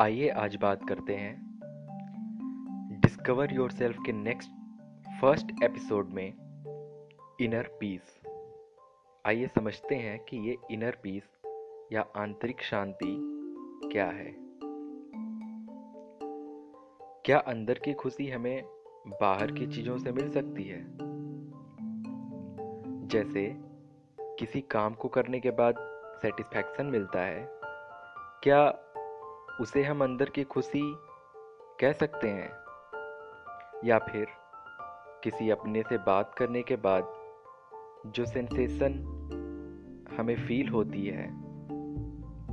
आइए आज बात करते हैं डिस्कवर योर सेल्फ के नेक्स्ट फ़र्स्ट एपिसोड में इनर पीस आइए समझते हैं कि ये इनर पीस या आंतरिक शांति क्या है। क्या अंदर की खुशी हमें बाहर की चीज़ों से मिल सकती है? जैसे किसी काम को करने के बाद सेटिस्फैक्शन मिलता है, क्या उसे हम अंदर की खुशी कह सकते हैं, या फिर किसी अपने से बात करने के बाद जो सेंसेशन हमें फील होती है,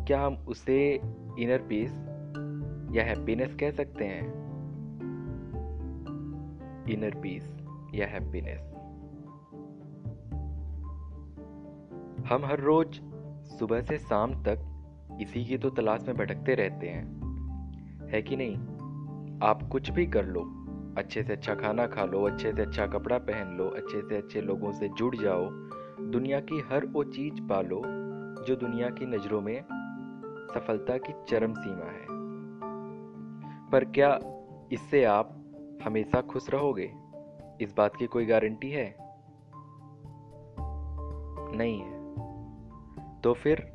क्या हम उसे इनर पीस या हैप्पीनेस कह सकते हैं? इनर पीस या हैप्पीनेस हम हर रोज सुबह से शाम तक इसी की तो तलाश में भटकते रहते हैं। है कि नहीं? आप कुछ भी कर लो, अच्छे से अच्छा खाना खा लो, अच्छे से अच्छा कपड़ा पहन लो, अच्छे से अच्छे लोगों से जुड़ जाओ, दुनिया की हर वो चीज़ पालो, जो दुनिया की नज़रों में सफलता की चरम सीमा है। पर क्या इससे आप हमेशा खुश रहोगे? इस बात की कोई गारंटी है? नहीं है। तो फिर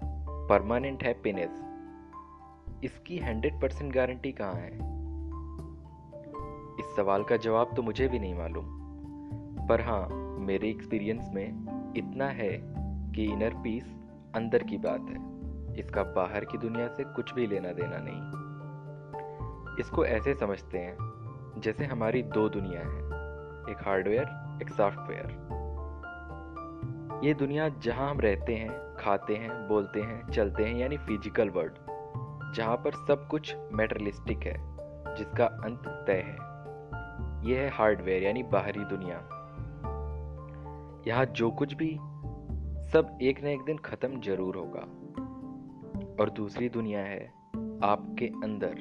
परमानेंट हैप्पीनेस इसकी हंड्रेड परसेंट गारंटी कहाँ है? इस सवाल का जवाब तो मुझे भी नहीं मालूम। पर हाँ मेरे एक्सपीरियंस में इतना है कि इनर पीस अंदर की बात है। इसका बाहर की दुनिया से कुछ भी लेना देना नहीं। इसको ऐसे समझते हैं, जैसे हमारी दो दुनिया है, एक हार्डवेयर एक सॉफ्टवेयर ये दुनिया जहाँ हम रहते हैं खाते हैं, बोलते हैं, चलते हैं, यानी फ़िज़िकल वर्ल्ड जहाँ पर सब कुछ मेटरलिस्टिक है, जिसका अंत तय है। यह है हार्डवेयर यानी बाहरी दुनिया। यहाँ जो कुछ भी सब एक न एक दिन खत्म ज़रूर होगा। और दूसरी दुनिया है आपके अंदर,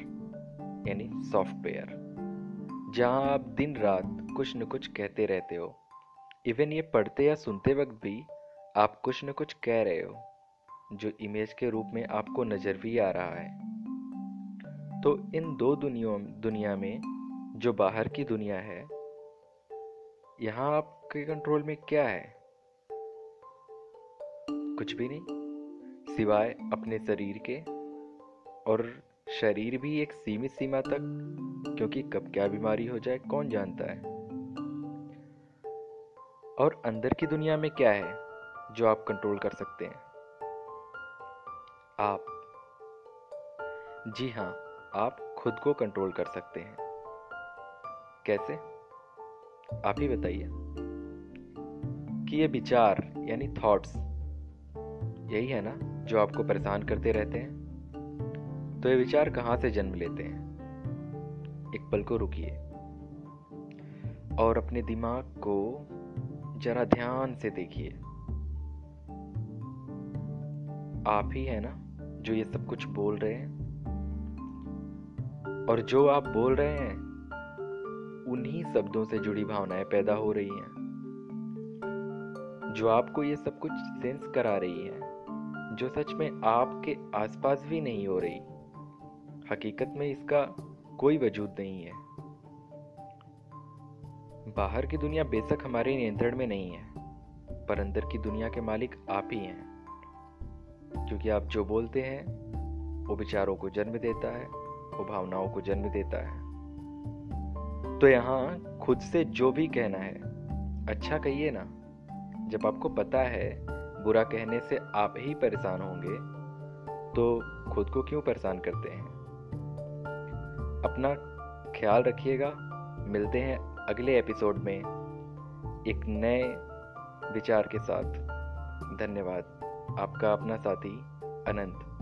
यानी सॉफ्टवेयर जहाँ आप दिन रात कुछ न कुछ कहते रहते हो। इवन ये पढ़ते या सुनते वक्त भी आप कुछ न कुछ कह रहे हो, जो इमेज के रूप में आपको नज़र भी आ रहा है। तो इन दो दुनिया दुनिया में जो बाहर की दुनिया है, यहाँ आपके कंट्रोल में क्या है? कुछ भी नहीं। सिवाय अपने शरीर के और शरीर भी एक सीमित सीमा तक, क्योंकि कब क्या बीमारी हो जाए, कौन जानता है? और अंदर की दुनिया में क्या है? जो आप कंट्रोल कर सकते हैं। आप। जी हाँ आप खुद को कंट्रोल कर सकते हैं। कैसे? आप ही बताइए। कि ये विचार, यानी थॉट्स यही है ना, जो आपको परेशान करते रहते हैं? तो ये विचार कहाँ से जन्म लेते हैं? एक पल को रुकिए। और अपने दिमाग को जरा ध्यान से देखिए। आप ही है ना, जो ये सब कुछ बोल रहे हैं। और जो आप बोल रहे हैं, उन्हीं शब्दों से जुड़ी भावनाएँ पैदा हो रही हैं। जो आपको ये सब कुछ सेंस करा रही हैं, जो सच में आपके आसपास भी नहीं हो रही, हकीकत में इसका कोई वजूद नहीं है। बाहर की दुनिया बेशक हमारे नियंत्रण में नहीं है, पर अंदर की दुनिया के मालिक आप ही हैं। क्योंकि आप जो बोलते हैं, वो विचारों को जन्म देता है, वो भावनाओं को जन्म देता है। तो यहाँ खुद से जो भी कहना है अच्छा कहिए ना। जब आपको पता है बुरा कहने से आप ही परेशान होंगे तो खुद को क्यों परेशान करते हैं? अपना ख्याल रखिएगा। मिलते हैं अगले एपिसोड में एक नए विचार के साथ। धन्यवाद। आपका अपना साथी अनंत।